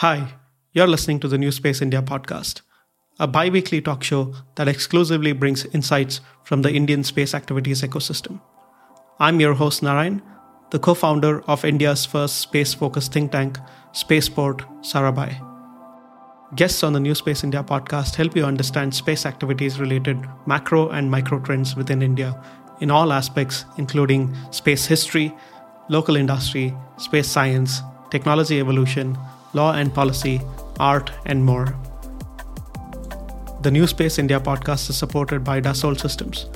Hi, you're listening to the New Space India podcast, a bi weekly talk show that exclusively brings insights from the Indian space activities ecosystem. I'm your host, Narayan, the co founder of India's first space focused think tank, Spaceport Sarabhai. Guests on the New Space India podcast help you understand space activities related macro and micro trends within India in all aspects, including space history, local industry, space science, technology evolution, law and policy, art, and more. The New Space India podcast is supported by Dassault Systems,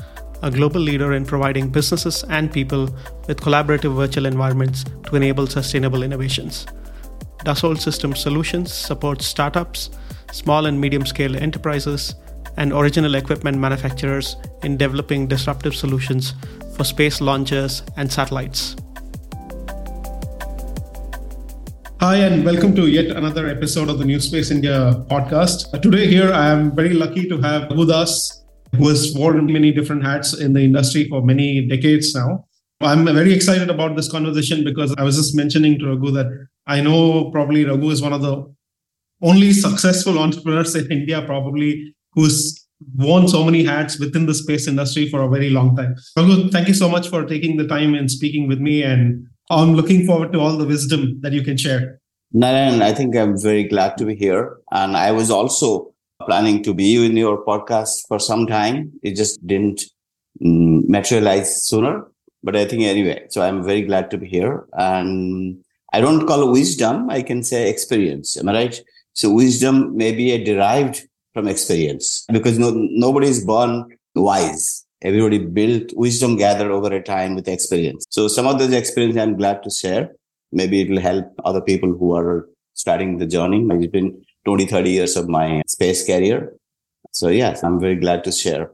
a global leader in providing businesses and people with collaborative virtual environments to enable sustainable innovations. Dassault Systems Solutions supports startups, small and medium scale enterprises, and original equipment manufacturers in developing disruptive solutions for space launchers and satellites. Hi, and welcome to yet another episode of the New Space India podcast. Today, here, I am very lucky to have Raghu Das, who has worn many different hats in the industry for many decades now. I'm very excited about this conversation because I was just mentioning to Raghu that I know probably Raghu is one of the only successful entrepreneurs in India, probably, who's worn so many hats within the space industry for a very long time. Raghu, thank you so much for taking the time and speaking with me and I'm looking forward to all the wisdom that you can share. Narayan, I think I'm very glad to be here. And I was also planning to be in your podcast for some time. It just didn't mm, materialize sooner. But I think anyway, so I'm very glad to be here. And I don't call wisdom. I can say experience. Am I right? So wisdom may be a derived from experience because no, nobody is born wise everybody built wisdom gathered over a time with experience. So some of those experience I'm glad to share. Maybe it will help other people who are starting the journey. It's been 20, 30 years of my space career. So yes, I'm very glad to share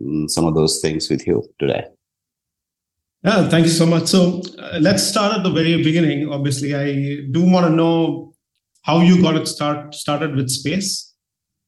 mm, some of those things with you today. Yeah, thank you so much. So uh, let's start at the very beginning. Obviously, I do want to know how you got it start started with space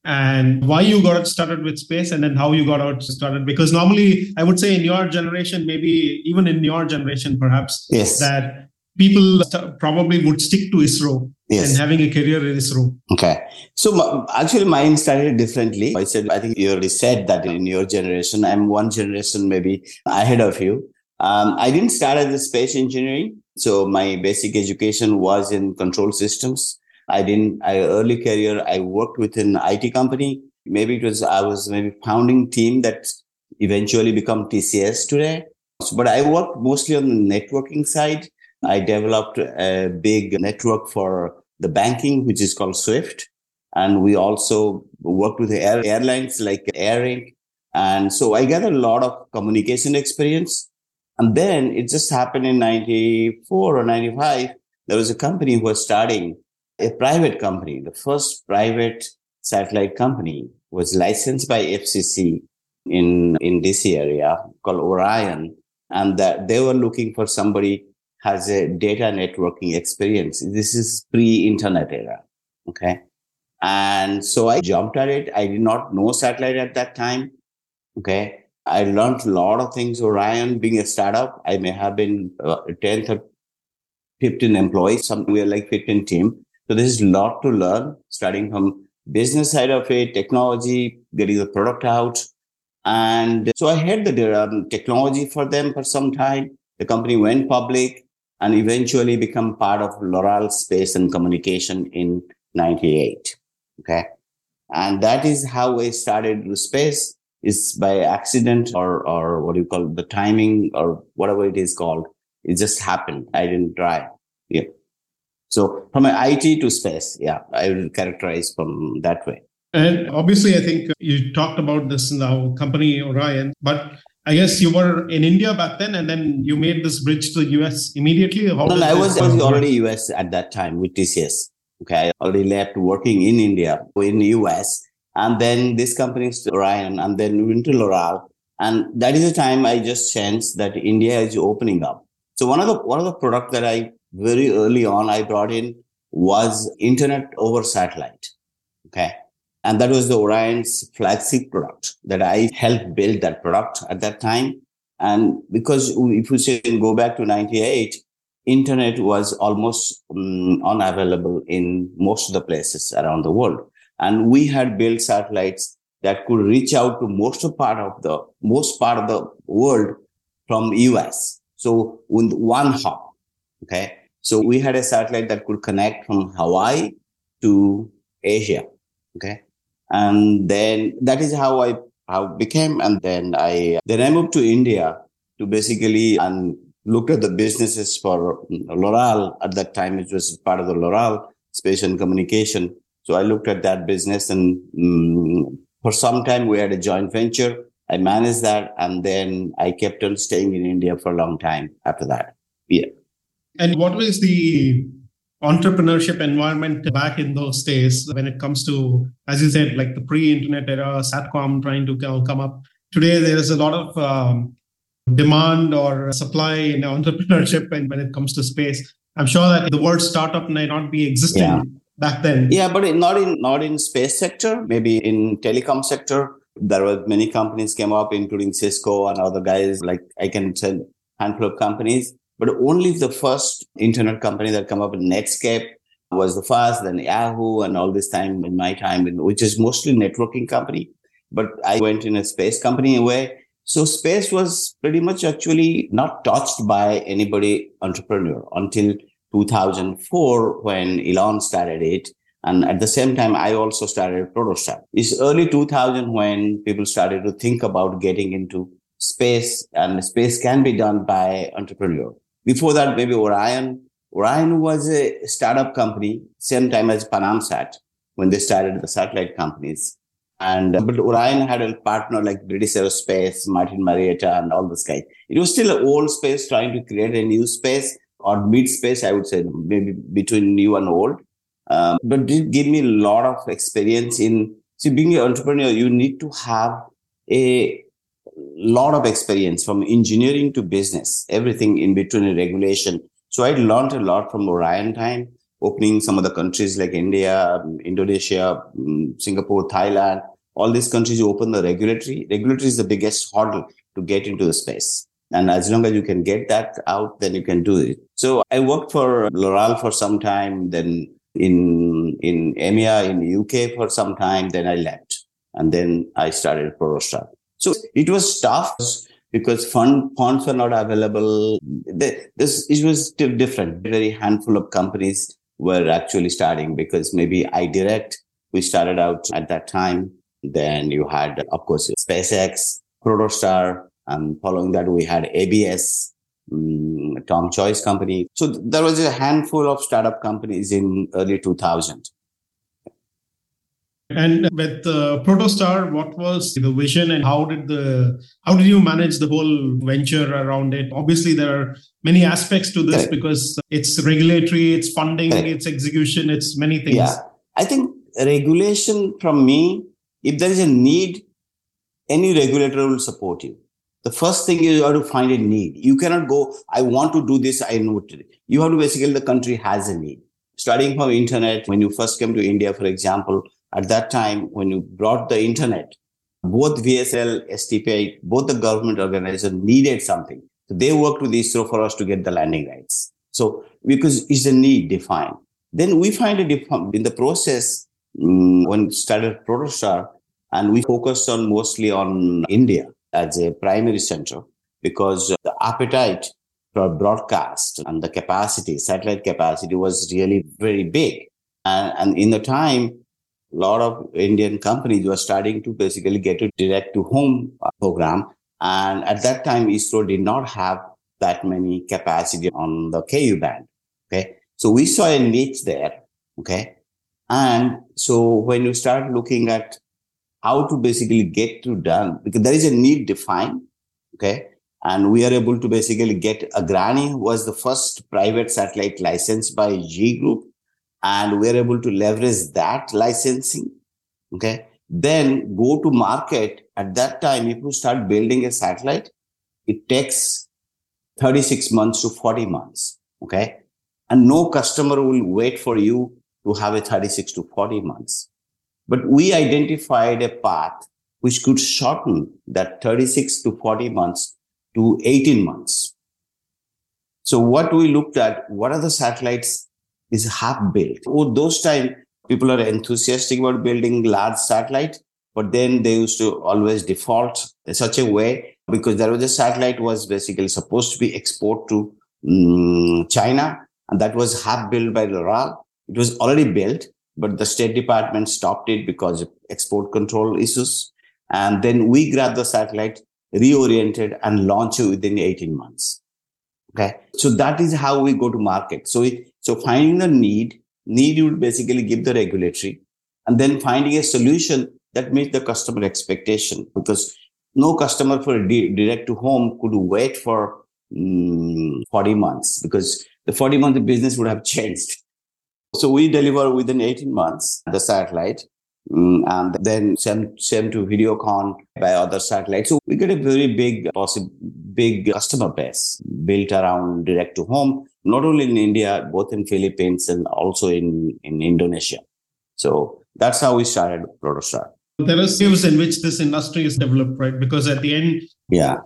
and why you got started with space and then how you got out started. Because normally i would say in your generation maybe even in your generation perhaps yes. that people probably would stick to isro yes. and having a career in isro. Okay. So actually mine started differently. I said i think you already said that in your generation. I'm one generation maybe ahead of you. Um, i didn't start as a space engineering. So my basic education was in control systems I didn't, I early career, I worked with an IT company. Maybe it was, I was maybe founding team that eventually become TCS today. But I worked mostly on the networking side. I developed a big network for the banking, which is called Swift. And we also worked with air, airlines like AirLink. And so I got a lot of communication experience. And then it just happened in 94 or 95. There was a company who was starting a private company, the first private satellite company was licensed by FCC in, in this area called Orion. And that they were looking for somebody has a data networking experience. This is pre-internet era. Okay. And so I jumped at it. I did not know satellite at that time. Okay. I learned a lot of things. Orion being a startup, I may have been uh, 10 or 15 employees. somewhere like 15 team. So there's a lot to learn, starting from business side of it, technology, getting the product out. And so I had the um, technology for them for some time. The company went public and eventually become part of Loral Space and Communication in 98. Okay. And that is how I started the space is by accident or, or what do you call it, the timing or whatever it is called. It just happened. I didn't try. Yeah. So from an IT to space, yeah, I will characterize from that way. And obviously, I think uh, you talked about this in now, company Orion, but I guess you were in India back then, and then you made this bridge to the US immediately. How no, I was, I was already US at that time with TCS. Okay, I already left working in India, in the US, and then this company is Orion, and then went to Loral, and that is the time I just sensed that India is opening up. So one of the one of the product that I very early on I brought in was internet over satellite. Okay. And that was the Orion's flagship product that I helped build that product at that time. And because if you say go back to 98, internet was almost um, unavailable in most of the places around the world. And we had built satellites that could reach out to most of part of the most part of the world from US. So with one hop. Okay. So we had a satellite that could connect from Hawaii to Asia. Okay. And then that is how I how became. And then I then I moved to India to basically and looked at the businesses for Loral at that time, which was part of the Loral Space and Communication. So I looked at that business and um, for some time we had a joint venture. I managed that and then I kept on staying in India for a long time after that. Yeah. And what was the entrepreneurship environment back in those days when it comes to, as you said, like the pre-internet era, Satcom trying to come up? Today, there is a lot of um, demand or supply in entrepreneurship and when it comes to space. I'm sure that the word startup may not be existing yeah. back then. Yeah, but not in not in space sector. Maybe in telecom sector, there were many companies came up, including Cisco and other guys. Like I can tell handful of companies, but only the first internet company that come up, Netscape, was the first. Then Yahoo, and all this time in my time, which is mostly networking company. But I went in a space company in a way so space was pretty much actually not touched by anybody entrepreneur until 2004 when Elon started it. And at the same time, I also started Protostar. It's early 2000 when people started to think about getting into space and space can be done by entrepreneur. Before that, maybe Orion. Orion was a startup company, same time as Panamsat when they started the satellite companies. And but Orion had a partner like British Aerospace, Martin Marietta, and all this guy. It was still an old space trying to create a new space or mid space, I would say, maybe between new and old. Um, but did give me a lot of experience in see being an entrepreneur. You need to have a lot of experience from engineering to business, everything in between regulation. So I learned a lot from Orion time opening some of the countries like India, Indonesia, mm, Singapore, Thailand, all these countries open the regulatory. Regulatory is the biggest hurdle to get into the space. And as long as you can get that out, then you can do it. So I worked for Loral for some time, then in in EMEA in UK for some time, then I left. And then I started Protostar. So it was tough because fund funds were not available. This it was still different. Very handful of companies were actually starting because maybe iDirect, we started out at that time. Then you had, of course, SpaceX, Protostar, and following that, we had ABS, mm, Tom Choi's Company. So there was a handful of startup companies in early 2000. And with uh, Protostar, what was the vision and how did the how did you manage the whole venture around it? Obviously, there are many aspects to this because it's regulatory, it's funding, it's execution, it's many things. Yeah, I think regulation from me, if there is a need, any regulator will support you. The first thing is you have to find a need. You cannot go, I want to do this, I know it. You have to basically, the country has a need. Starting from internet, when you first came to India, for example, at that time, when you brought the internet, both VSNL, STPI, both the government organization needed something. So they worked with ISRO for us to get the landing rights. So because it's a need defined. Then we find it in the process um, when started Protostar and we focused on mostly on India as a primary center because the appetite for broadcast and the capacity, satellite capacity was really very big. And, and in the time, a lot of Indian companies were starting to basically get a direct to home program. And at that time, ISRO did not have that many capacity on the Ku band. Okay. So we saw a niche there. Okay. And so when you start looking at how to basically get to done, because there is a need defined. Okay. And we are able to basically get Agrani was the first private satellite licensed by Zee Group and we're able to leverage that licensing. Okay. Then go to market. At that time, if you start building a satellite, it takes 36 months to 40 months. Okay. And no customer will wait for you to have a 36 to 40 months. But we identified a path which could shorten that 36 to 40 months to 18 months. So what we looked at, what are the satellites is half built? Those time people are enthusiastic about building large satellite, but then they used to always default such a way because there was a satellite was basically supposed to be export to um, China, and that was half built by Loral. It was already built, but the State Department stopped it because of export control issues. And then we grabbed the satellite, reoriented, and launched it within 18 months. Okay. So that is how we go to market. So, it, so finding the need, need you would basically give the regulatory and then finding a solution that meets the customer expectation because no customer for direct to home could wait for um, 40 months because the 40 month business would have changed. So we deliver within 18 months the satellite um, and then send, send to Videocon by other satellites. So we get a very big, possible, big customer base built around direct to home, not only in India, both in Philippines and also in, in Indonesia. So that's how we started Protostar. There are ways in which this industry is developed, right? Because at the end, yeah,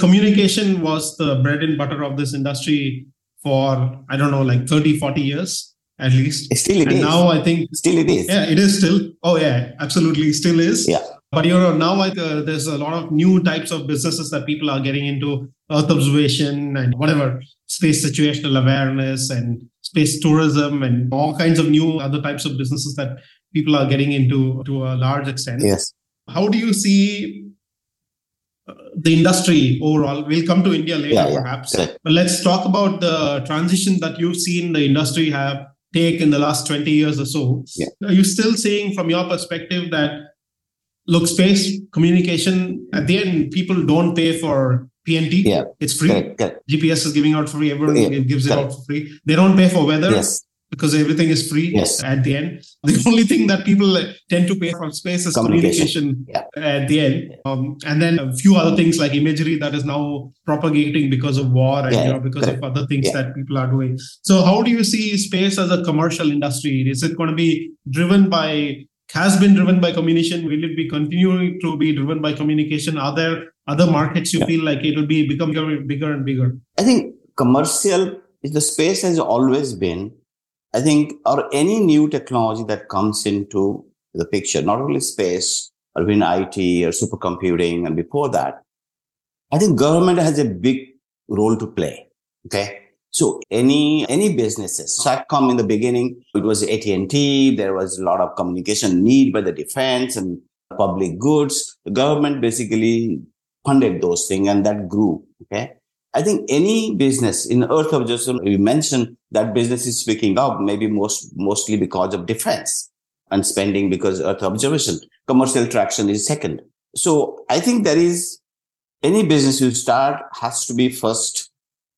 communication was the bread and butter of this industry for I don't know, like 30, 40 years at least. Still it and is. Now I think still it is. Yeah, it is still. Oh yeah, absolutely, still is. Yeah. But you know now like, uh, there's a lot of new types of businesses that people are getting into Earth observation and whatever space situational awareness and space tourism and all kinds of new other types of businesses that people are getting into to a large extent. Yes. How do you see uh, the industry overall? We'll come to India later, yeah, perhaps. But let's talk about the transition that you've seen the industry have take in the last 20 years or so. Yeah. Are you still saying from your perspective that look space communication at the end people don't pay for PNT. Yeah. It's free. Correct, correct. GPS is giving out free. Everyone yeah, gives correct. it out for free. They don't pay for weather. Yes. Because everything is free yes. at the end. The only thing that people tend to pay for space is communication, communication yeah. at the end. Um, and then a few other things like imagery that is now propagating because of war and yeah, you know, because correct. of other things that people are doing. So, how do you see space as a commercial industry? Is it going to be driven by has been driven by communication will it be continuing to be driven by communication? Are there other markets you yeah. feel like it will be become bigger and bigger? I think commercial is the space has always been i think or any new technology that comes into the picture not only space or in it or supercomputing and before that i think government has a big role to play okay so any any businesses, Satcom in the beginning, it was AT&T. There was a lot of communication need by the defense and public goods. The government basically funded those things, and that grew. Okay, I think any business in Earth of observation, we mentioned that business is picking up, maybe most mostly because of defense and spending because Earth observation. Commercial traction is second. So I think there is any business you start has to be first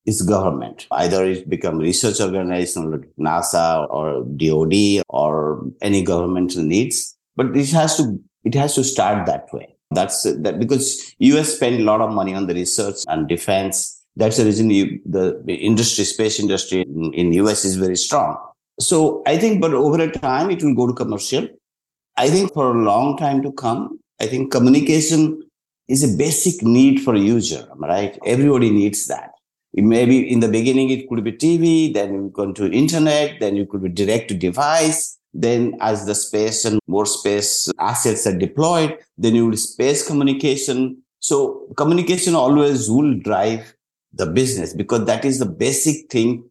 is government. Either it become research organization like NASA or DOD or any governmental needs, but it has to it has to start that way. That's that because US spend a lot of money on the research and defense. That's the reason you, the industry, space industry in, in US is very strong. So I think, but over a time, it will go to commercial. I think for a long time to come, I think communication is a basic need for a user, right? Everybody needs that maybe in the beginning it could be tv then you go to internet then you could be direct to device then as the space and more space assets are deployed then you will space communication. So communication always will drive the business because that is the basic thing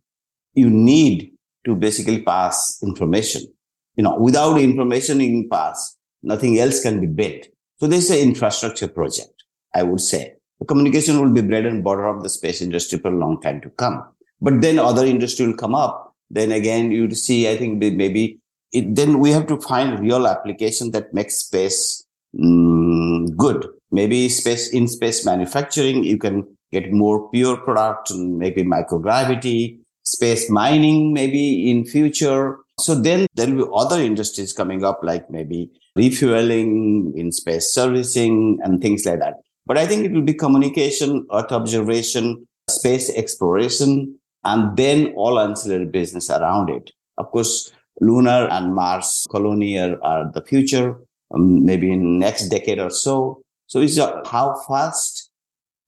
you need to basically pass information. You know without information in pass. Nothing else can be built. So this is an infrastructure project i would say the communication will be bread and butter of the space industry for a long time to come. But then other industry will come up. Then again, you'd see, I think maybe it, then we have to find real application that makes space mm, good. Maybe space in space manufacturing, you can get more pure product and maybe microgravity, space mining, maybe in future. So then there will be other industries coming up, like maybe refueling in space servicing and things like that. But I think it will be communication, Earth observation, space exploration, and then all ancillary business around it. Of course, lunar and Mars colony are, the future, um, maybe in next decade or so. So it's how fast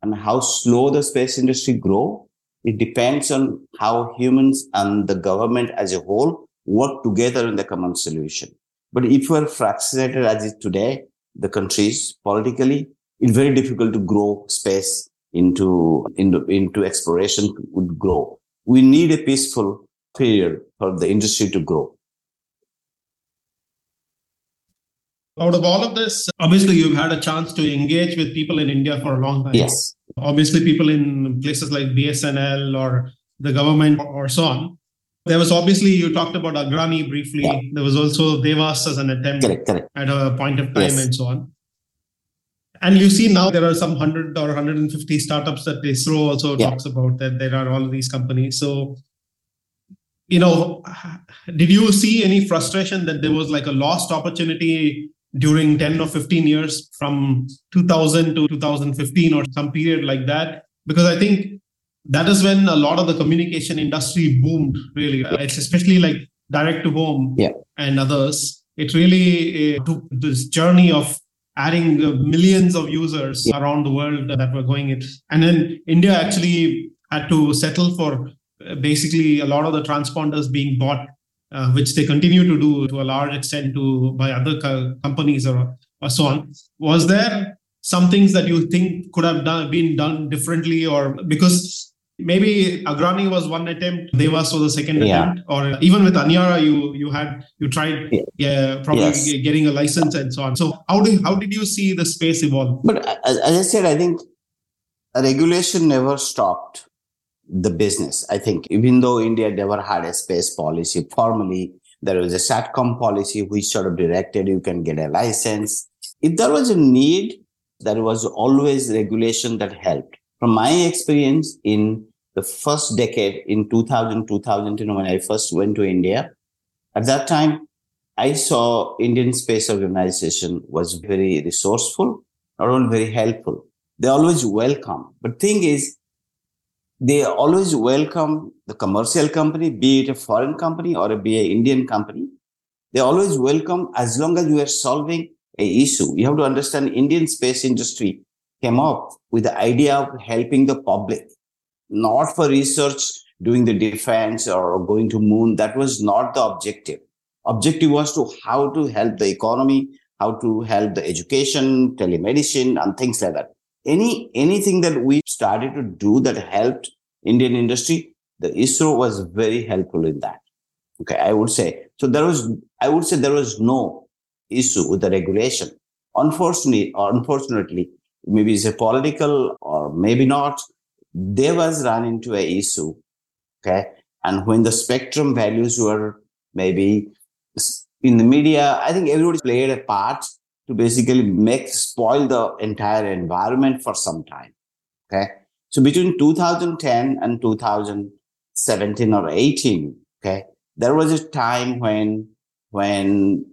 and how slow the space industry grow. It depends on how humans and the government as a whole work together in the common solution. But if we're fractured as is today, the countries politically, it's very difficult to grow space into, into, into exploration would grow. We need a peaceful period for the industry to grow. Out of all of this, obviously you've had a chance to engage with people in India for a long time. Yes. Obviously, people in places like BSNL or the government or so on. There was obviously you talked about Agrani briefly. Yeah. There was also Devas as an attempt correct, correct. at a point of time yes. and so on. And you see now there are some 100 or 150 startups that ISRO also yeah. talks about that there are all of these companies. So, you know, did you see any frustration that there was like a lost opportunity during 10 or 15 years from 2000 to 2015 or some period like that? Because I think that is when a lot of the communication industry boomed, really. It's especially like direct to home yeah. and others. It really uh, took this journey of adding millions of users yeah. around the world that were going it. And then India actually had to settle for uh, basically a lot of the transponders being bought, uh, which they continue to do to a large extent to by other co- companies or, or so on. Was there some things that you think could have done, been done differently or because maybe agrani was one attempt devas was the second yeah. attempt or even with anyara you you had you tried yeah, probably yes. getting a license and so on. So how did how did you see the space evolve? But uh, as i said i think regulation never stopped the business. I think even though india never had a space policy formally there was a satcom policy which sort of directed you can get a license. If there was a need there was always regulation that helped from my experience in the first decade in 2000, 2010, when I first went to India, at that time, I saw Indian Space Organization was very resourceful, not only very helpful. They always welcome. But thing is, they always welcome the commercial company, be it a foreign company or be an Indian company. They always welcome as long as you are solving a issue. You have to understand Indian space industry came up with the idea of helping the public, not for research, doing the defense or going to moon. That was not the objective. Objective was to how to help the economy, how to help the education, telemedicine, and things like that. Any anything that we started to do that helped Indian industry, the ISRO was very helpful in that. Okay, I would say. So there was, I would say there was no issue with the regulation. Unfortunately, or unfortunately, maybe it's a political or maybe not. They was run into a issue. Okay. And when the spectrum values were maybe in the media, I think everybody played a part to basically make spoil the entire environment for some time. Okay. So between 2010 and 2017 or 18, okay, there was a time when when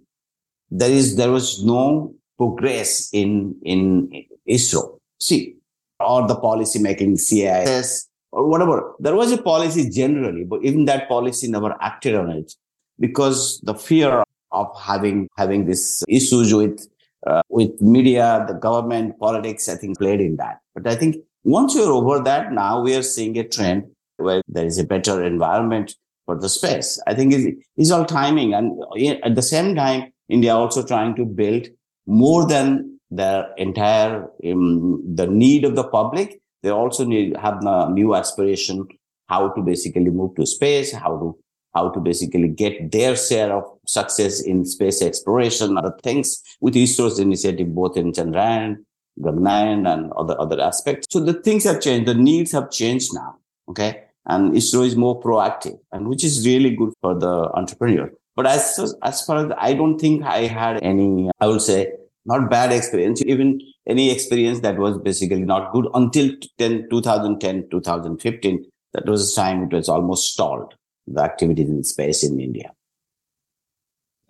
there is there was no progress in in ISRO. See, or the policy making CIS or whatever. There was a policy generally, but even that policy never acted on it because the fear of having having these issues with uh, with media, the government, politics, I think played in that. But I think once you're over that, now we are seeing a trend where there is a better environment for the space. I think it's, it's all timing. And at the same time, India also trying to build more than their entire um, the need of the public they also need have a new aspiration how to basically move to space how to how to basically get their share of success in space exploration other things with isro's initiative both in chandrayaan gaganyaan and other other aspects. So the things have changed the needs have changed now okay? And isro is more proactive and which is really good for the entrepreneur. But as as far as i don't think i had any i would say not bad experience, even any experience that was basically not good until 10, 2010, 2015. That was a time it was almost stalled, the activities in space in India.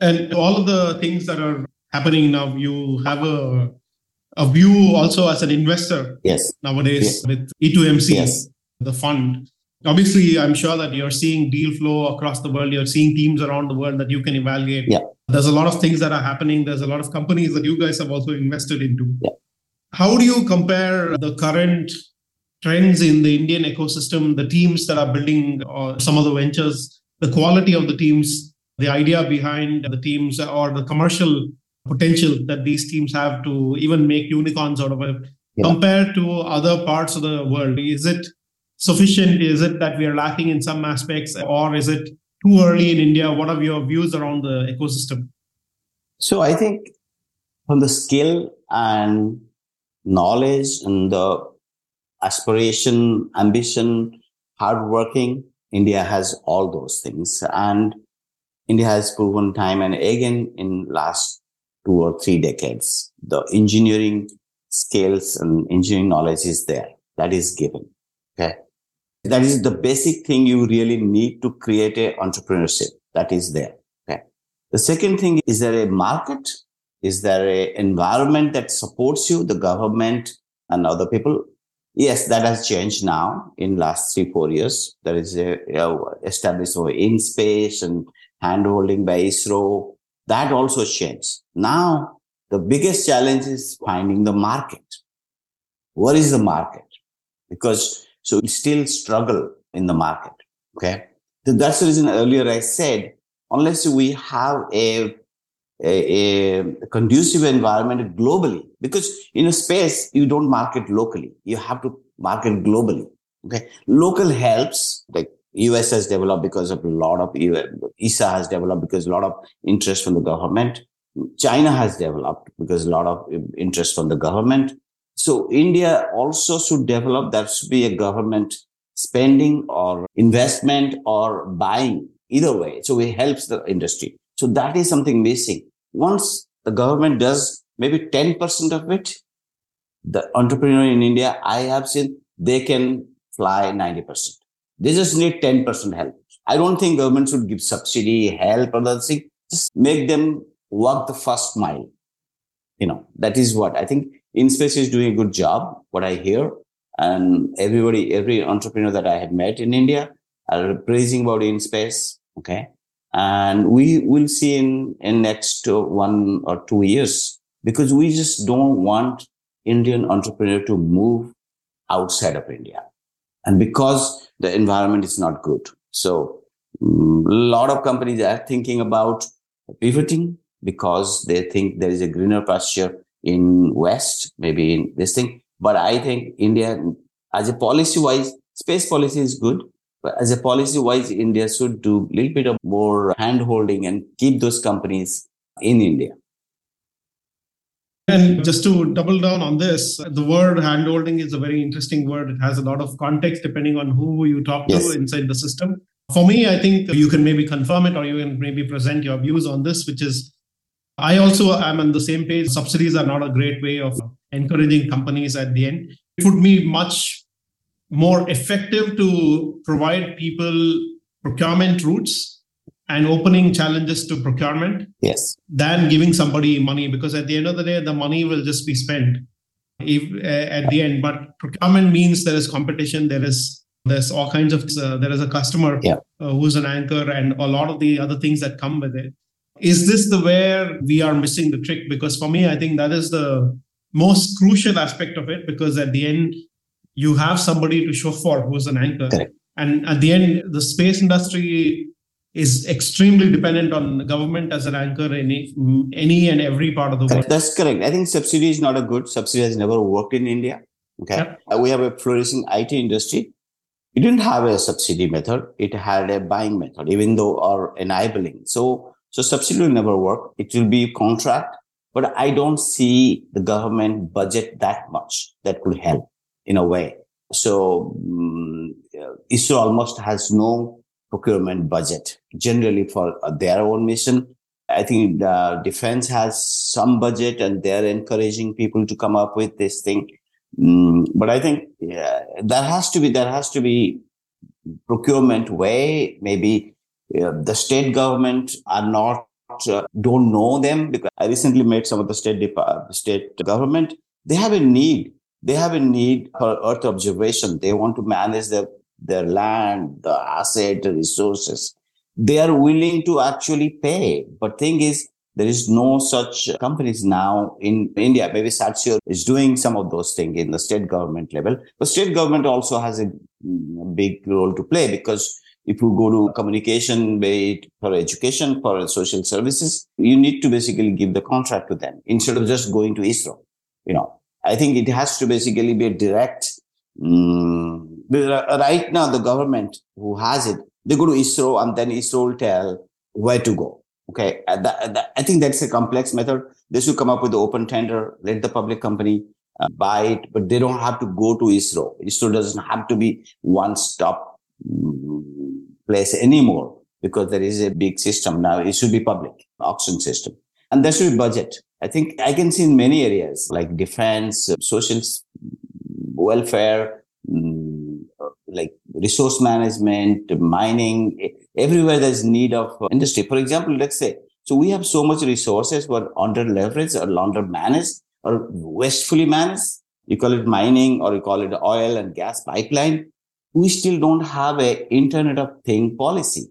And all of the things that are happening now, you have a, a view also as an investor yes. nowadays yes. with E2MC, yes. the fund. Obviously, I'm sure that you're seeing deal flow across the world. You're seeing teams around the world that you can evaluate. Yeah there's a lot of things that are happening. There's a lot of companies that you guys have also invested into. Yeah. How do you compare the current trends in the Indian ecosystem, the teams that are building or some of the ventures, the quality of the teams, the idea behind the teams, or the commercial potential that these teams have to even make unicorns out of it yeah. compared to other parts of the world? Is it sufficient? Is it that we are lacking in some aspects, or is it too early in India? What are your views around the ecosystem? So I think from the skill and knowledge and the aspiration, ambition, hardworking, India has all those things. And India has proven time and again in last two or three decades, the engineering skills and engineering knowledge is there. That is given. That is the basic thing you really need to create a entrepreneurship that is there. Okay. The second thing is there a market? Is there a environment that supports you, the government and other people? Yes, that has changed now in last three, four years. There is a, a established in space and handholding by ISRO. That also changed. Now the biggest challenge is finding the market. What is the market? Because so we still struggle in the market. Okay. So that's the reason earlier I said, unless we have a, a, a conducive environment globally, because in a space, you don't market locally. You have to market globally. Okay. Local helps, like US has developed because of a lot of ESA has developed because a lot of interest from the government. China has developed because a lot of um, interest from the government. So India also should develop. That should be a government spending or investment or buying either way. So it helps the industry. So that is something missing. Once the government does maybe 10% of it, the entrepreneur in India, I have seen they can fly 90%. They just need 10% help. I don't think government should give subsidy, help, or other thing. Just make them walk the first mile. You know, that is what I think InSpace is doing a good job, what I hear. And everybody, every entrepreneur that I have met in India are praising about InSpace. Okay. And we will see in, in next one or two years because we just don't want Indian entrepreneur to move outside of India. And because the environment is not good. So mm, a lot of companies are thinking about pivoting because they think there is a greener pasture in West, maybe in this thing. But I think India, as a policy wise, space policy is good. But as a policy wise, India should do a little bit of more hand holding and keep those companies in India. And just to double down on this, the word handholding is a very interesting word. It has a lot of context depending on who you talk yes. to inside the system. For me, I think you can maybe confirm it or you can maybe present your views on this, which is I also am on the same page. Subsidies are not a great way of encouraging companies at the end. It would be much more effective to provide people procurement routes and opening challenges to procurement yes than giving somebody money because at the end of the day the money will just be spent if, uh, at the end but procurement means there is competition there is there's all kinds of uh, there is a customer yeah. uh, who's an anchor and a lot of the other things that come with it is this the where we are missing the trick because for me i think that is the most crucial aspect of it because at the end you have somebody to show for who's an anchor Correct. and at the end the space industry is extremely dependent on the government as an anchor in any, any and every part of the world. That's correct. I think subsidy is not a good subsidy has never worked in India. Okay. Yep. Uh, we have a flourishing IT industry. It didn't have a subsidy method. It had a buying method, even though or enabling. So, so subsidy will never work. It will be contract, but I don't see the government budget that much that could help in a way. So um, ISRO almost has no procurement budget generally for uh, their own mission. I think the defense has some budget and they're encouraging people to come up with this thing. Mm, but I think yeah, there has to be, there has to be procurement way. Maybe uh, the state government are not, uh, don't know them because I recently met some of the state, Dep- state government. They have a need. They have a need for earth observation. They want to manage their their land, the asset, the resources. They are willing to actually pay. But thing is, There is no such companies now in India. Maybe Saatchi is doing some of those things in the state government level, but state government also has a mm, big role to play because if you go to communication, be it for education, for social services, you need to basically give the contract to them instead of just going to ISRO. You know, I think it has to basically be a direct. Um, right now, the government who has it, they go to ISRO and then ISRO will tell where to go. Okay, that, that, I think that's a complex method. They should come up with the open tender, let the public company uh, buy it, but they don't have to go to ISRO. ISRO doesn't have to be one stop place anymore because there is a big system now. It should be public auction system and there should be budget. I think I can see in many areas like defense, social welfare, mm, like resource management, mining, everywhere there's need of industry. For example, let's say, so we have so much resources were under leveraged or under managed or wastefully managed. You call it mining or you call it oil and gas pipeline we still don't have a internet of thing policy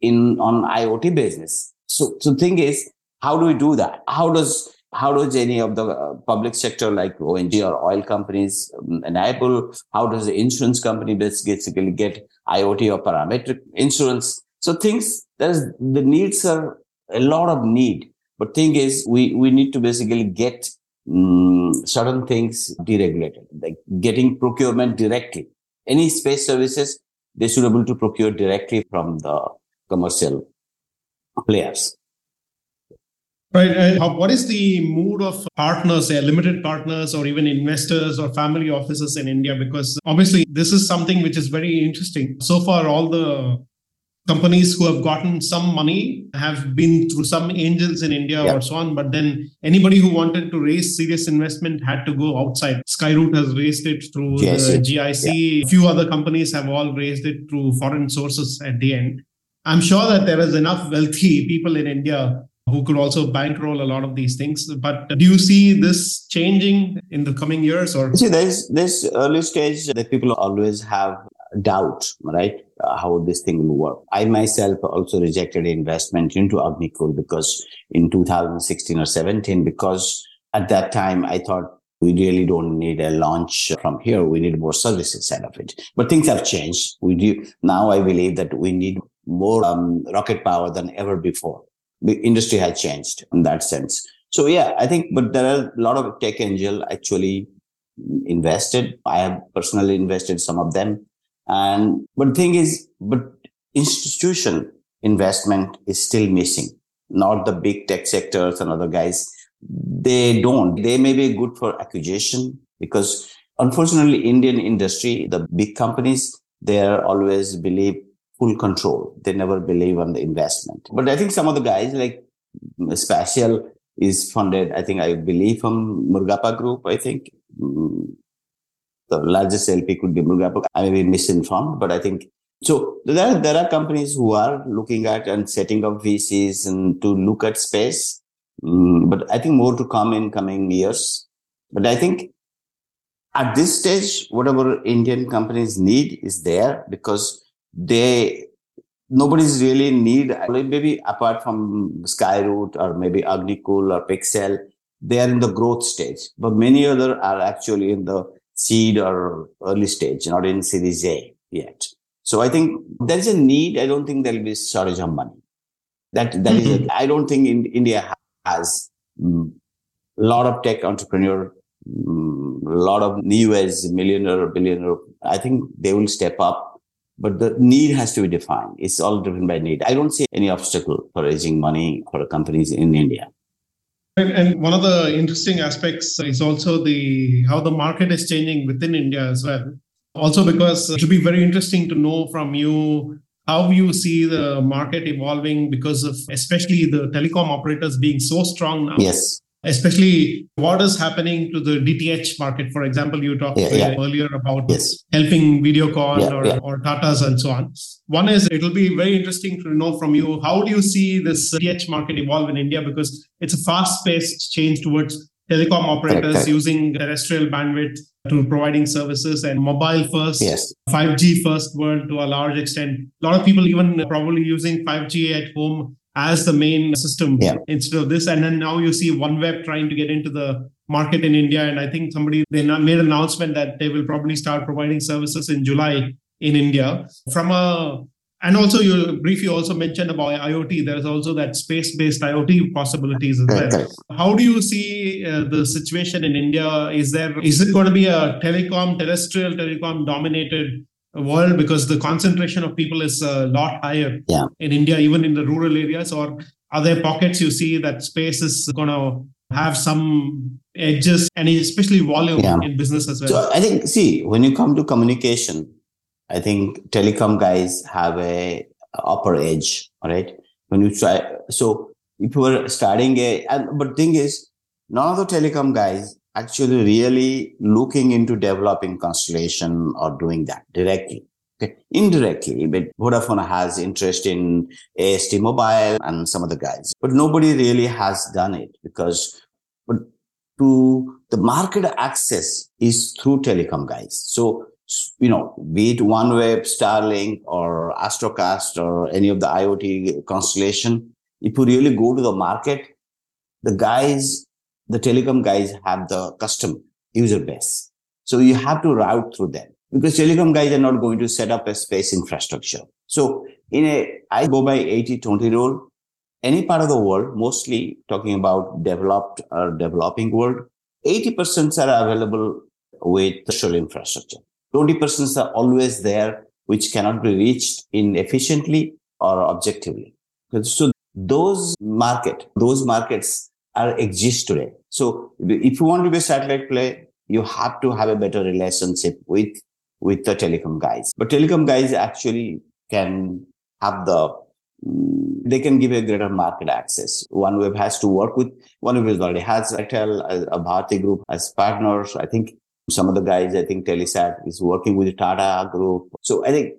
in on iot business so so thing is how do we do that how does how does any of the uh, public sector like ONG or oil companies um, enable? How does the insurance company basically get IoT or parametric insurance? So things there's the needs are a lot of need, but thing is we we need to basically get um, certain things deregulated, like getting procurement directly any space services, they should be able to procure directly from the commercial players. Right. Uh, and what is the mood of partners, say limited partners or even investors or family offices in India? Because obviously, this is something which is very interesting. So far, all the companies who have gotten some money have been through some angels in India yeah. or so on. But then anybody who wanted to raise serious investment had to go outside. Skyroot has raised it through yes, the GIC. Yeah. A few other companies have all raised it through foreign sources at the end. I'm sure that there is enough wealthy people in India who could also bankroll a lot of these things. But do you see this changing in the coming years or? See, there's this early stage that people always have doubt, right? Uh, how this thing will work. I myself also rejected investment into Agnikul because in 2016 or 17, because at that time I thought we really don't need a launch from here. We need more services side of it. But things have changed. We do now. I believe that we need more um, rocket power than ever before. The industry has changed in that sense. So yeah, I think, but there are a lot of tech angel actually invested. I have personally invested some of them. And but the thing is, but institution investment is still missing. Not the big tech sectors and other guys. They don't. They may be good for acquisition because unfortunately, Indian industry, the big companies, they are always believe full control. They never believe on the investment. But I think some of the guys like mm, Spatial is funded, I think I believe from Murugappa Group, I think. Mm, The largest LP could be Murugappa. I may be misinformed, but I think so. There are, there are companies who are looking at and setting up VCs and to look at space. Mm, but I think more to come in coming years. But I think at this stage, whatever Indian companies need is there because they nobody's really need maybe apart from Skyroot or maybe Agnikul or Pixxel, they are in the growth stage. But many other are actually in the seed or early stage, not in Series A yet. So I think there's a need. I don't think there'll be shortage of money. That that mm-hmm. is. I don't think in, India has a mm, lot of tech entrepreneur, a mm, lot of new as millionaire or billionaire. I think they will step up, but the need has to be defined. It's all driven by need. I don't see any obstacle for raising money for companies in India. And, and, one of the interesting aspects is also the how the market is changing within India as well. Also, because it would be very interesting to know from you how you see the market evolving because of especially the telecom operators being so strong now. Yes especially what is happening to the DTH market. For example, you talked yeah, yeah. earlier about yes. helping Videocon yeah, or, or Tatas and so on. One is it will be very interesting to know from you how do you see this DTH market evolve in India because it's a fast-paced change towards telecom operators using terrestrial bandwidth to providing services and mobile first, yes. 5G first world to a large extent. A lot of people even probably using 5G at home as the main system yeah. instead of this. And then now you see OneWeb trying to get into the market in India. And I think somebody they made an announcement that they will probably start providing services in July in India. From a and also you briefly also mentioned about IoT. There's also that space-based IoT possibilities as well. How do you see uh, the situation in India? Is there is it going to be a telecom terrestrial telecom dominated world because the concentration of people is a lot higher yeah. in India, even in the rural areas? Or are there pockets you see that space is going to have some edges and especially volume yeah. in business as well? So I think, see, when you come to communication, I think telecom guys have a upper edge, right? When you try, so if you were starting a, and, but thing is, none of the telecom guys actually really looking into developing constellation or doing that directly. Okay. Indirectly, but Vodafone has interest in AST Mobile and some of the guys, but nobody really has done it because but to the market access is through telecom guys. So you know, be it OneWeb, Starlink, or Astrocast, or any of the IoT constellation, if you really go to the market, the guys, the telecom guys have the custom user base. So you have to route through them because telecom guys are not going to set up a space infrastructure. So in a, I go by 80-20 rule. Any part of the world, mostly talking about developed or developing world, 80% are available with the social infrastructure. 20% are always there, which cannot be reached in efficiently or objectively. So those market, those markets are exist today. So if you want to be a satellite play, you have to have a better relationship with, with the telecom guys. But telecom guys actually can have the mm, they can give a greater market access. OneWeb has to work with OneWeb already has Airtel, a Bharti group as partners. I think some of the guys, I think Telesat is working with Tata Group. So I think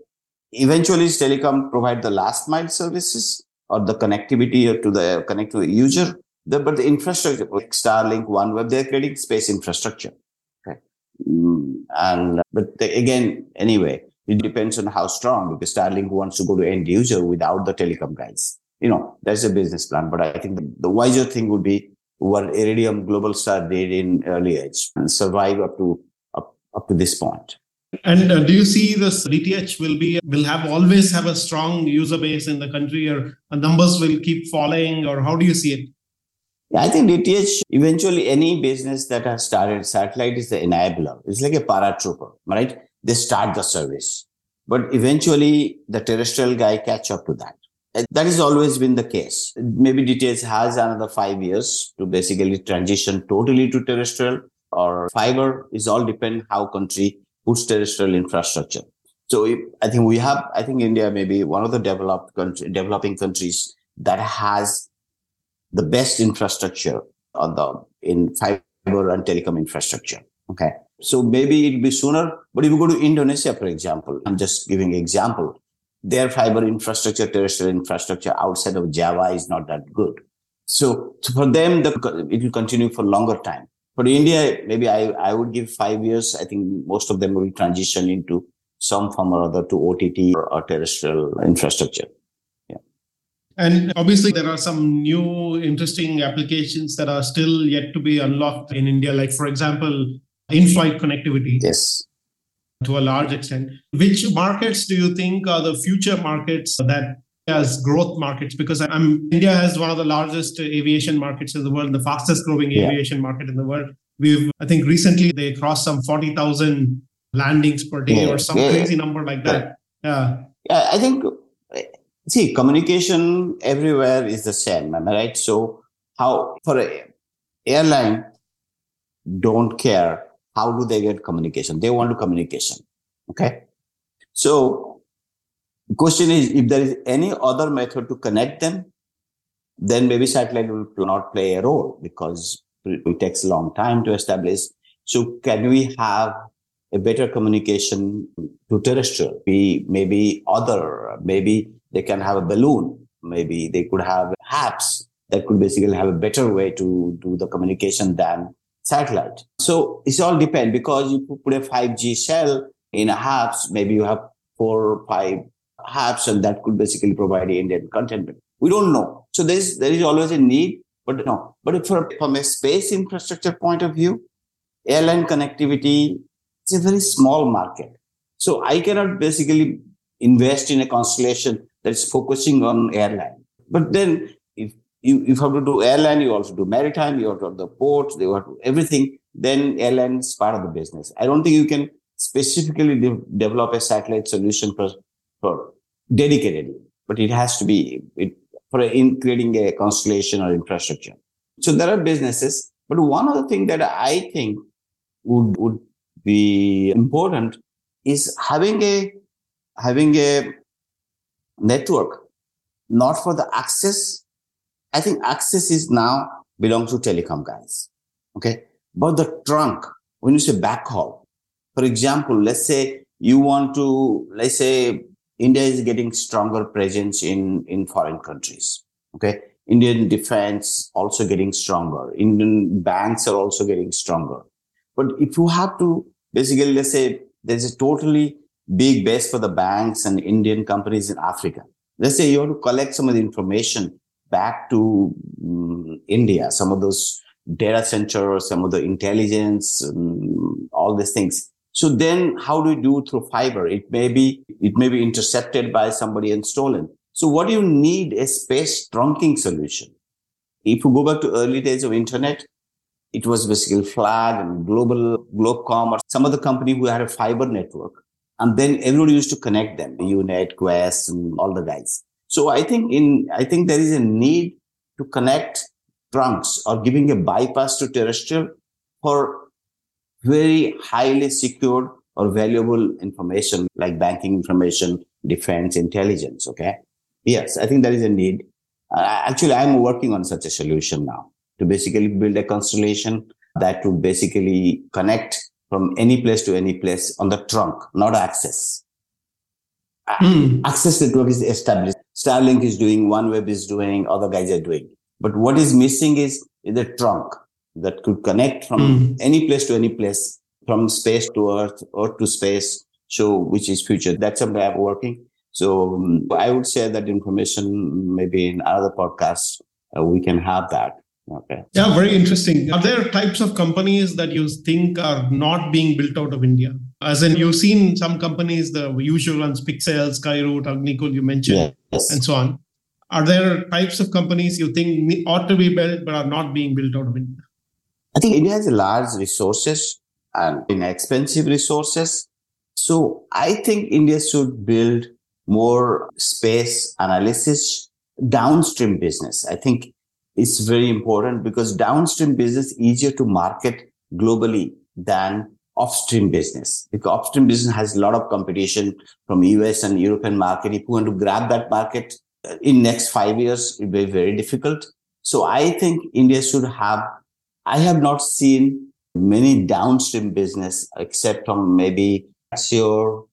eventually telecom provide the last mile services or the connectivity to the connect to the user. The, but the infrastructure, like Starlink, OneWeb, they're creating space infrastructure. Okay. Mm, and, but again, anyway, it depends on how strong because Starlink wants to go to end user without the telecom guys. You know, that's a business plan. But I think the, the wiser thing would be what Iridium Globalstar did in early age and survive up to up, up to this point. And uh, do you see this DTH will be will have always have a strong user base in the country, or numbers will keep falling, or how do you see it? I think DTH eventually any business that has started satellite is the enabler. It's like a paratrooper, right? They start the service, but eventually the terrestrial guy catch up to that. That has always been the case. Maybe DTH has another five years to basically transition totally to terrestrial or fiber is all depend how country puts terrestrial infrastructure. So if, I think we have, I think India may be one of the developed country, developing countries that has the best infrastructure on the, in fiber and telecom infrastructure. Okay. So maybe it'll be sooner, but if you go to Indonesia, for example, I'm just giving example their fiber infrastructure, terrestrial infrastructure outside of Java is not that good. So, so for them, the, it will continue for longer time. For India, maybe I, I would give five years. I think most of them will transition into some form or other to OTT or, or terrestrial infrastructure. And obviously, there are some new interesting applications that are still yet to be unlocked in India. Like, for example, in-flight connectivity. Yes to a large extent. Which markets do you think are the future markets that as growth markets? Because I'm, India has one of the largest aviation markets in the world, the fastest growing yeah. aviation market in the world. We've, I think recently they crossed some 40,000 landings per day yeah. or some yeah. crazy number like that. Yeah. Yeah, I think, see, communication everywhere is the same, am I right? So, how for a airline don't care how do they get communication? They want to communication. Okay. So question is if there is any other method to connect them, then maybe satellite will not play a role because it takes a long time to establish. So can we have a better communication to terrestrial? Be maybe other, maybe they can have a balloon. Maybe they could have HAPS that could basically have a better way to do the communication than satellite. So it's all depend because you put a 5G cell in a HAPS, maybe you have four or five HAPS and that could basically provide Indian content. We don't know. So there is, there is always a need, but no. But for, from a space infrastructure point of view, airline connectivity is a very small market. So I cannot basically invest in a constellation that's focusing on airline. But then if you, you have to do airline, you also do maritime, you have to do the ports, you have to everything, then airline is part of the business. I don't think you can specifically de- develop a satellite solution for, for dedicatedly, but it has to be it, for in creating a constellation or infrastructure. So there are businesses, but one other thing that I think would would be important is having a having a network not for the access. I think access is now belongs to telecom guys. Okay. But the trunk, when you say backhaul, for example, let's say you want to, let's say India is getting stronger presence in, in foreign countries. Okay. Indian defense also getting stronger. Indian banks are also getting stronger. But if you have to basically, let's say there's a totally big base for the banks and Indian companies in Africa. Let's say you want to collect some of the information back to um, India, some of those data centers, some of the intelligence, um, all these things. So then how do you do through fiber? It may be, it may be intercepted by somebody and stolen. So what do you need a space trunking solution? If you go back to early days of internet, it was basically flag and global globecom or some other company who had a fiber network and then everybody used to connect them the unit quest and all the guys so i think in i think there is a need to connect trunks or giving a bypass to terrestrial for very highly secured or valuable information like banking information, defense, intelligence. Okay. Yes, I think there is a need. Uh, actually, I'm working on such a solution now to basically build a constellation that would basically connect from any place to any place on the trunk, not access. Mm. Access network is established. Starlink is doing, OneWeb is doing, other guys are doing. But what is missing is, is the trunk that could connect from mm. any place to any place, from space to earth, earth to space, so which is future. That's something I'm working. So um, I would say that information, maybe in other podcasts, uh, we can have that. Okay. Yeah, very interesting. Are there types of companies that you think are not being built out of India? As in, you've seen some companies, the usual ones, Pixxel, Skyroot, Agnikul, you mentioned, yes. and so on. Are there types of companies you think ought to be built but are not being built out of India? I think India has large resources and inexpensive resources. So I think India should build more space analysis downstream business. I think it's very important because downstream business easier to market globally than upstream business. Because upstream business has a lot of competition from US and European market. If you want to grab that market uh, in next five years, it will be very difficult. So I think India should have I have not seen many downstream business except from maybe Azure,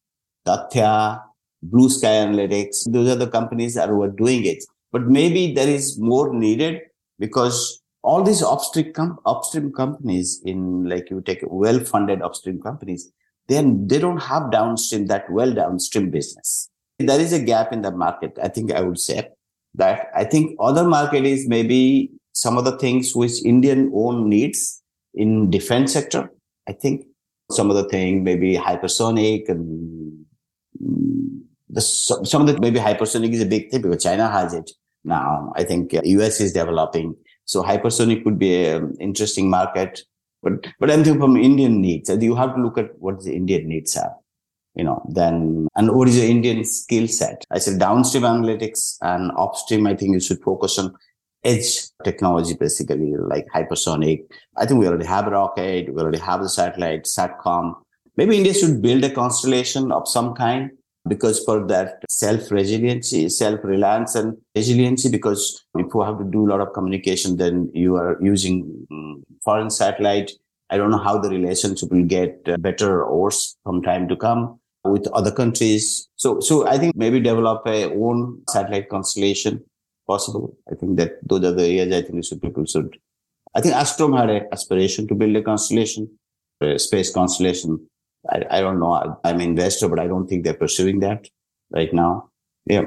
Dathya, Blue Sky Analytics. Those are the companies that were doing it. But maybe there is more needed because all these upstream, com- upstream companies in like you take well-funded upstream companies, then they don't have downstream that well downstream business. There is a gap in the market. I think I would say that I think other market is maybe some of the things which Indian own needs in defense sector. I think some of the thing maybe hypersonic and mm, the, some of the maybe hypersonic is a big thing because China has it now. I think uh, US is developing. So hypersonic would be an um, interesting market. But, but I'm thinking from Indian needs, uh, you have to look at what the Indian needs are, you know, then, and what is the Indian skill set? I said downstream analytics and upstream. I think you should focus on edge technology, basically like hypersonic. I think we already have a rocket. We already have the satellite, SATCOM. Maybe India should build a constellation of some kind because for that self resiliency, self reliance and resiliency, because if you have to do a lot of communication, then you are using mm, foreign satellite. I don't know how the relationship will get uh, better or worse from time to come with other countries. So, so I think maybe develop a own satellite constellation possible. I think that those are the areas I think should, people should. I think Astrome had an aspiration to build a constellation, a space constellation. I, I don't know. I, I'm an investor, but I don't think they're pursuing that right now. Yeah.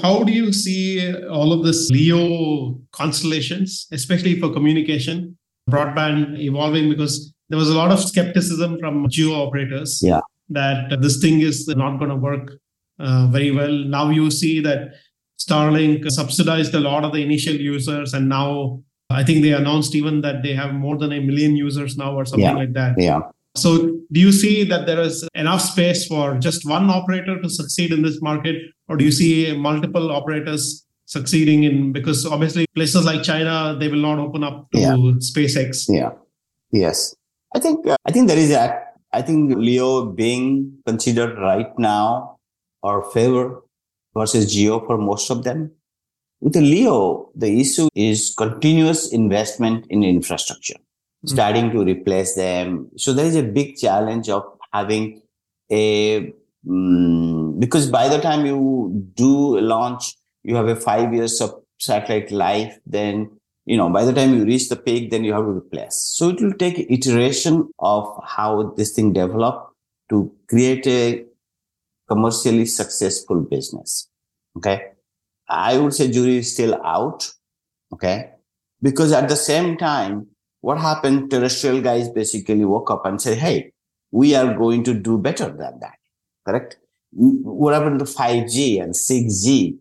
How do you see all of this LEO constellations, especially for communication, broadband evolving? Because there was a lot of skepticism from geo operators yeah. that this thing is not going to work uh, very well. Now you see that Starlink subsidized a lot of the initial users, and now I think they announced even that they have more than a million users now, or something yeah. like that. Yeah. So, do you see that there is enough space for just one operator to succeed in this market, or do you see multiple operators succeeding in? Because obviously, places like China they will not open up to yeah. SpaceX. Yeah. Yes. I think uh, I think there is a I think Leo being considered right now or favor versus Geo for most of them. With the Leo, the issue is continuous investment in infrastructure, mm-hmm. starting to replace them. So there is a big challenge of having a um, because by the time you do launch, you have a five years of satellite life. Then you know by the time you reach the peak, then you have to replace. So it will take iteration of how this thing develop to create a commercially successful business. Okay. I would say jury is still out. Okay. Because at the same time, what happened? Terrestrial guys basically woke up and said, Hey, we are going to do better than that. Correct. What happened to 5G and 6G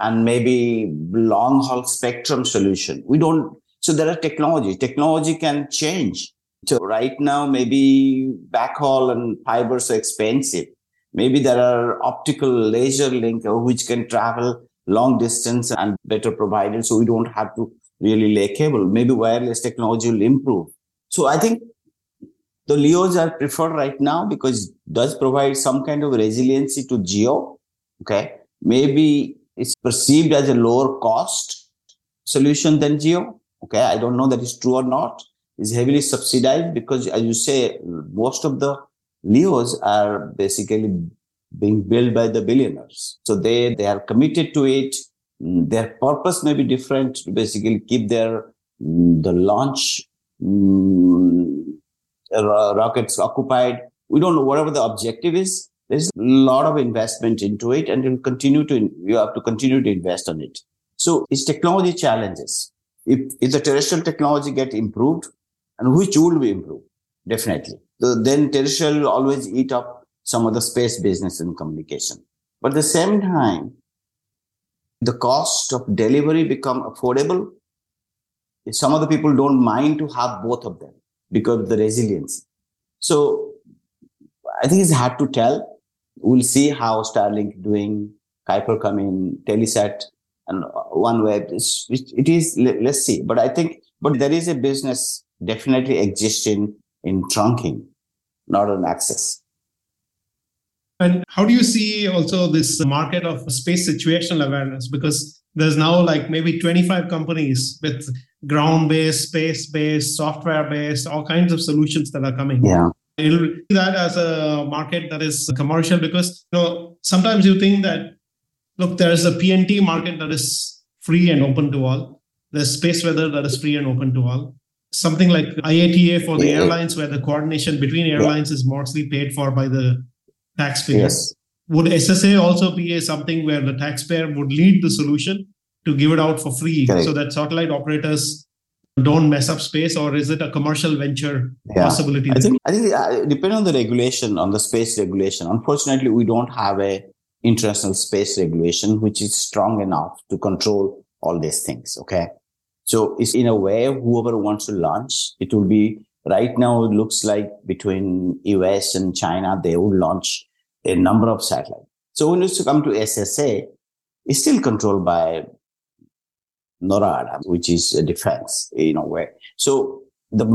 and maybe long haul spectrum solution? We don't. So there are technology. Technology can change. So right now, maybe backhaul and fibers are expensive. Maybe there are optical laser link uh, which can travel long distance and better provided. So we don't have to really lay cable. Maybe wireless technology will improve. So I think the LEOs are preferred right now because it does provide some kind of resiliency to geo. Okay. Maybe it's perceived as a lower cost solution than geo. Okay. I don't know that is true or not. It's heavily subsidized because as you say, most of the Leos are basically being built by the billionaires. So they, they are committed to it. Their purpose may be different to basically keep their, the launch um, rockets occupied. We don't know whatever the objective is. There's a lot of investment into it and you'll continue to, you have to continue to invest on it. So it's technology challenges. If, if the terrestrial technology get improved and which will be improved, definitely So then terrestrial will always eat up some of the space business and communication. But at the same time, the cost of delivery become affordable. Some of the people don't mind to have both of them because of the resilience. So I think it's hard to tell. We'll see how Starlink doing, Kuiper coming, Telesat, and OneWeb. It's, it is, let's see. But I think, but there is a business definitely existing in trunking not on access. And how do you see also this market of space situational awareness? Because there's now like maybe 25 companies with ground based, space based, software based, all kinds of solutions that are coming. Yeah. It'll see that as a market that is commercial because you know sometimes you think that look, there's a PNT market that is free and open to all. There's space weather that is free and open to all something like IATA for the yeah. airlines, where the coordination between airlines yeah. is mostly paid for by the taxpayer. Yes. Would SSA also be a, something where the taxpayer would lead the solution to give it out for free so that satellite operators don't mess up space, or is it a commercial venture yeah. possibility? I think I think uh, depending on the regulation, on the space regulation. Unfortunately, we don't have a international space regulation which is strong enough to control all these things. Okay, so it's in a way, whoever wants to launch, it will be right now. It looks like between US and China, they will launch a number of satellites. So when it's to come to SSA, it's still controlled by NORAD, which is a defense in a way. So the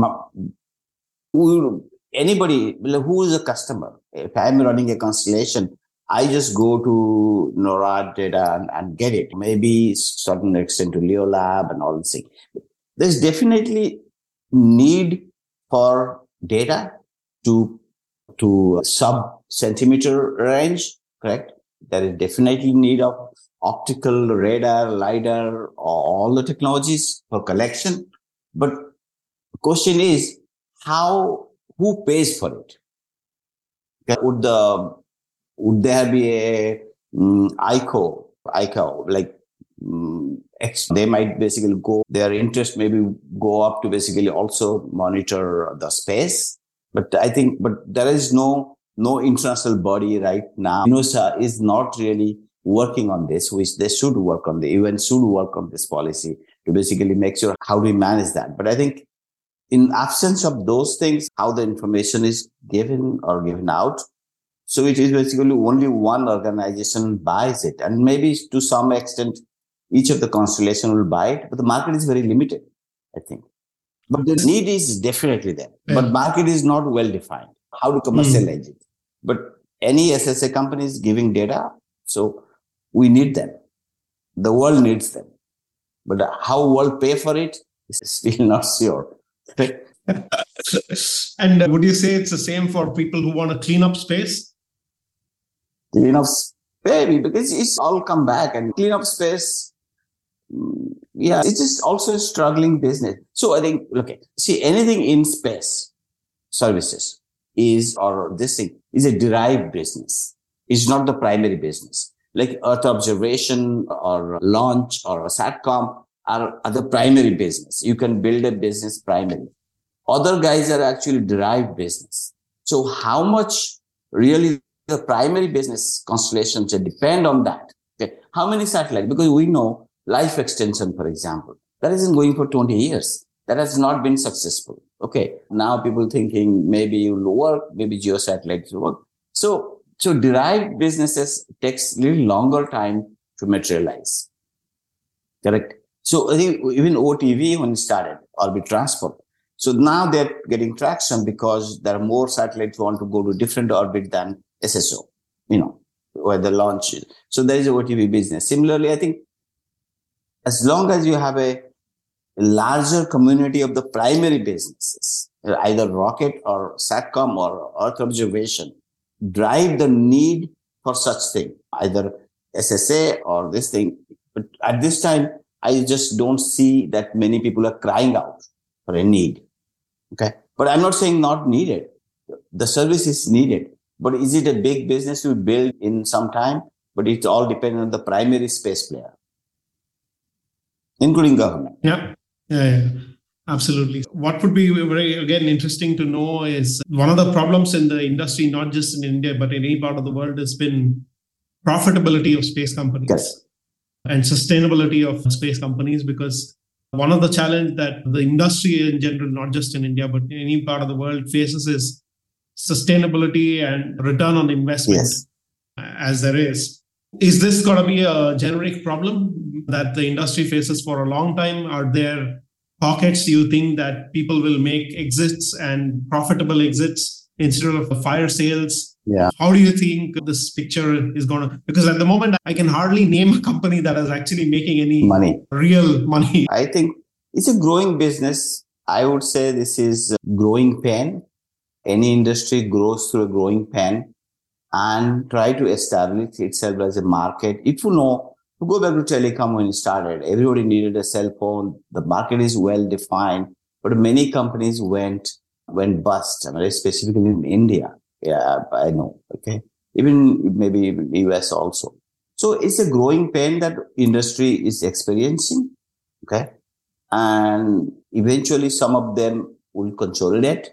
anybody who is a customer, if I'm running a constellation, I just go to NORAD data and, and get it. Maybe certain extent to Leo Lab and all this thing. There's definitely need for data to to sub centimeter range, correct? There is definitely need of optical radar, lidar, all the technologies for collection. But question is how who pays for it? Would the would there be a um, ICO ICAO, like um, they might basically go, their interest maybe go up to basically also monitor the space. But I think, but there is no, no international body right now. UNOSA is not really working on this, which they should work on the UN should work on this policy to basically make sure how we manage that. But I think in absence of those things, how the information is given or given out. So it is basically only one organization buys it. And maybe to some extent, each of the constellation will buy it, but the market is very limited, I think. But the need is definitely there. Yeah. But market is not well defined. How to commercialize mm. it. But any SSA company is giving data. So we need them. The world needs them. But how world pay for it is still not sure. and would you say it's the same for people who want to clean up space? Clean up maybe because it's all come back and clean up space. Mm, yeah, it's just also a struggling business. So I think, look at see anything in space services is or this thing is a derived business. It's not the primary business. Like Earth observation or launch or a SATCOM are, are the primary business. You can build a business primary. Other guys are actually derived business. So how much really the primary business constellations depend on that? Okay. How many satellites? Because we know life extension, for example, that isn't going for 20 years. That has not been successful. Okay. Now people thinking maybe you will work, maybe geosatellites will work. So, so derived businesses takes little longer time to materialize. Correct. So I think even OTV when it started, orbit transport. So now they're getting traction because there are more satellites want to go to different orbit than SSO, you know, where the launch is. So there is a OTV business. Similarly, I think as long as you have a larger community of the primary businesses, either rocket or SATCOM or Earth observation, drive the need for such thing, either SSA or this thing. But at this time, I just don't see that many people are crying out for a need. Okay. But I'm not saying not needed. The service is needed. But is it a big business to build in some time? But it's all dependent on the primary space player, including government. Yeah. Yeah. yeah. Absolutely. What would be very, again, interesting to know is one of the problems in the industry, not just in India, but in any part of the world, has been profitability of space companies. Yes and sustainability of space companies because one of the challenge that the industry in general not just in india but in any part of the world faces is sustainability and return on investment yes. as there is is this going to be a generic problem that the industry faces for a long time are there pockets you think that people will make exits and profitable exits instead of fire sales yeah. How do you think this picture is going to? Because at the moment, I can hardly name a company that is actually making any money, real money. I think it's a growing business. I would say this is growing pain. Any industry grows through a growing pain and try to establish itself as a market. If you know, go back to telecom when it started, everybody needed a cell phone. The market is well defined, but many companies went went bust. I mean, specifically in India yeah, I know. Okay. Even maybe US also. So it's a growing pain that industry is experiencing. Okay. And eventually some of them will consolidate.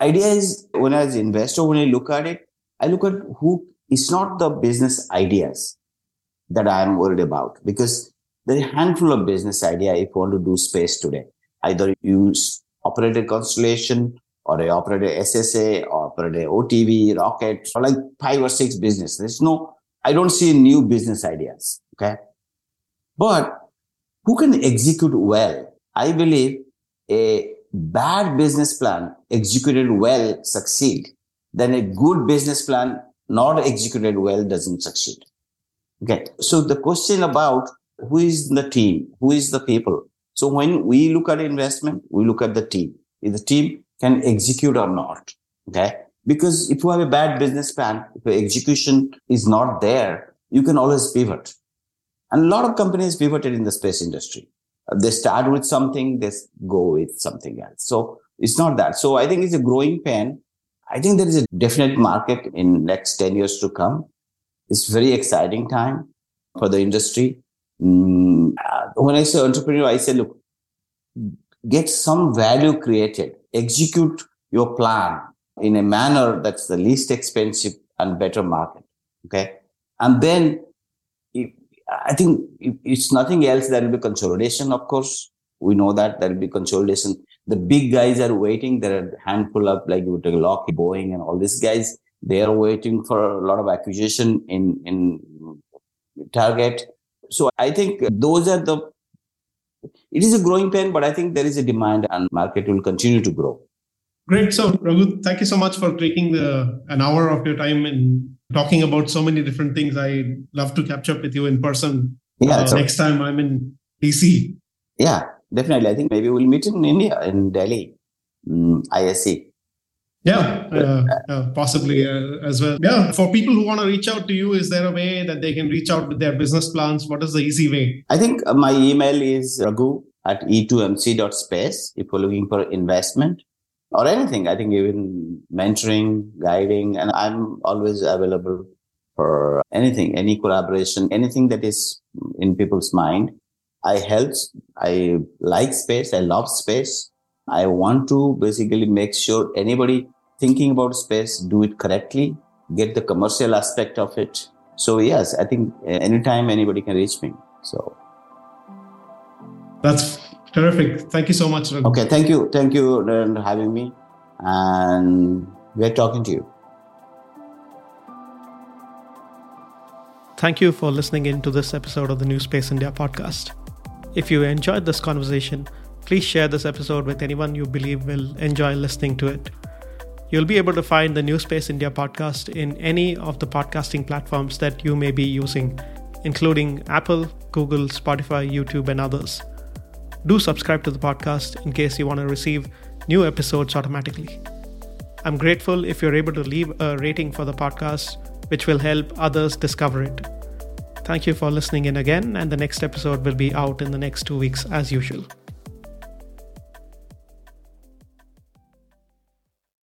Idea is when I as investor, when I look at it, I look at who it's not the business ideas that I am worried about because there are a handful of business idea if you want to do space today. Either use operated constellation or a SSA or operate a OTV, rocket, or like five or six business. There's no, I don't see new business ideas. Okay. But who can execute well? I believe a bad business plan executed well succeed. Then a good business plan not executed well doesn't succeed. Okay. So the question about who is the team? Who is the people? So when we look at investment, we look at the team. If the team can execute or not. Okay. Because if you have a bad business plan, if the execution is not there, you can always pivot. And a lot of companies pivoted in the space industry. Uh, they start with something, they go with something else. So it's not that. So I think it's a growing pain. I think there is a definite market in next 10 years to come. It's very exciting time. for the industry. Mm, when I say entrepreneur, I say, look, get some value created, execute your plan in a manner that's the least expensive and better market. Okay. And then if, I think if it's nothing else. There will be consolidation, of course. We know that there will be consolidation. The big guys are waiting. There are a handful of like you take Lockheed, Boeing, and all these guys. They are waiting for a lot of acquisition in in target. So I think those are the. It is a growing pain, but I think there is a demand, and market will continue to grow. Great. So, Raghu, thank you so much for taking the an hour of your time and talking about so many different things. I love to catch up with you in person. Yeah. Uh, next time I'm in DC. Yeah, definitely. I think maybe we'll meet in India, in Delhi, mm, ISE. Yeah, uh, uh, possibly uh, as well. Yeah, for people who want to reach out to you, is there a way that they can reach out with their business plans? What is the easy way? I think my email is raghu at e2mc.space if you're looking for investment or anything. I think even mentoring, guiding, and I'm always available for anything, any collaboration, anything that is in people's mind. I help. I like space. I love space. I want to basically make sure anybody thinking about space do it correctly, get the commercial aspect of it. So yes, I think uh, anytime anybody can reach me. So that's Terrific. Thank you so much. Raghu. Okay. Thank you. Thank you for having me. And we're talking to you. Thank you for listening in to this episode of the NewSpace India podcast. If you enjoyed this conversation, please share this episode with anyone you believe will enjoy listening to it. You'll be able to find the NewSpace India podcast in any of the podcasting platforms that you may be using, including Apple, Google, Spotify, YouTube, and others do subscribe to the podcast in case you want to receive new episodes automatically. I'm grateful if you're able to leave a rating for the podcast, which will help others discover it. Thank you for listening in again, and the next episode will be out in the next two weeks as usual.